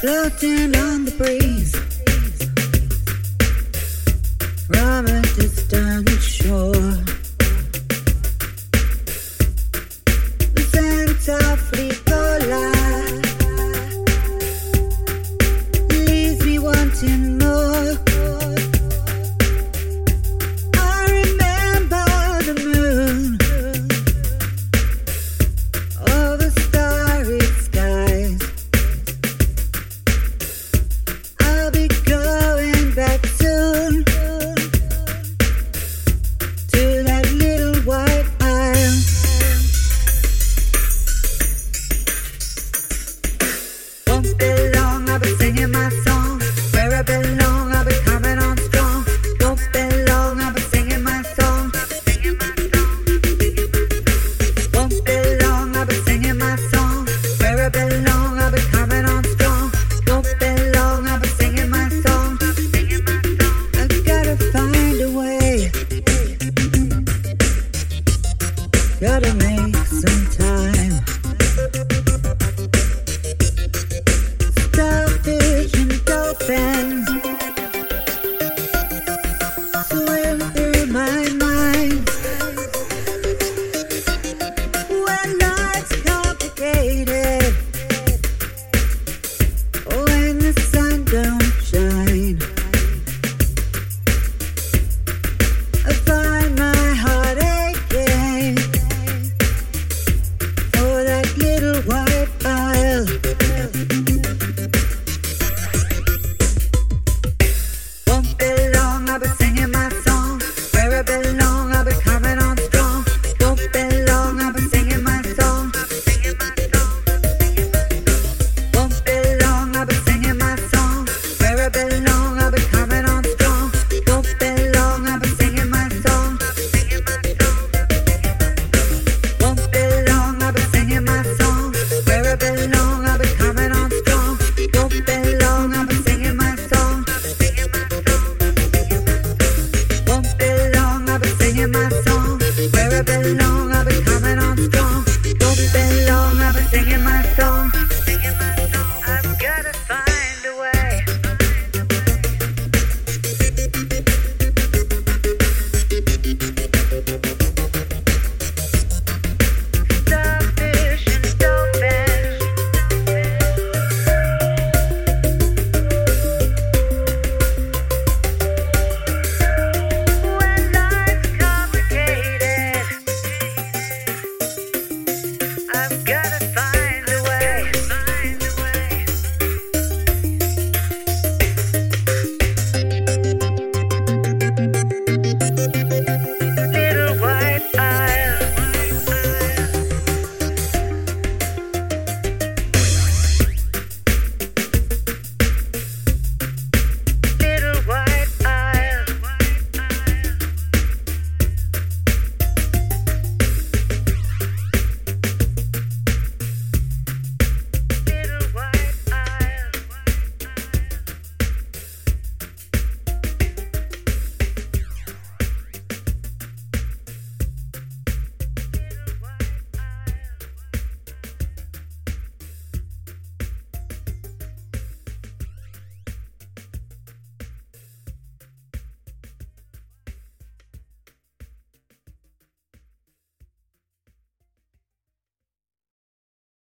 Floating on the breeze, Robert is gotta make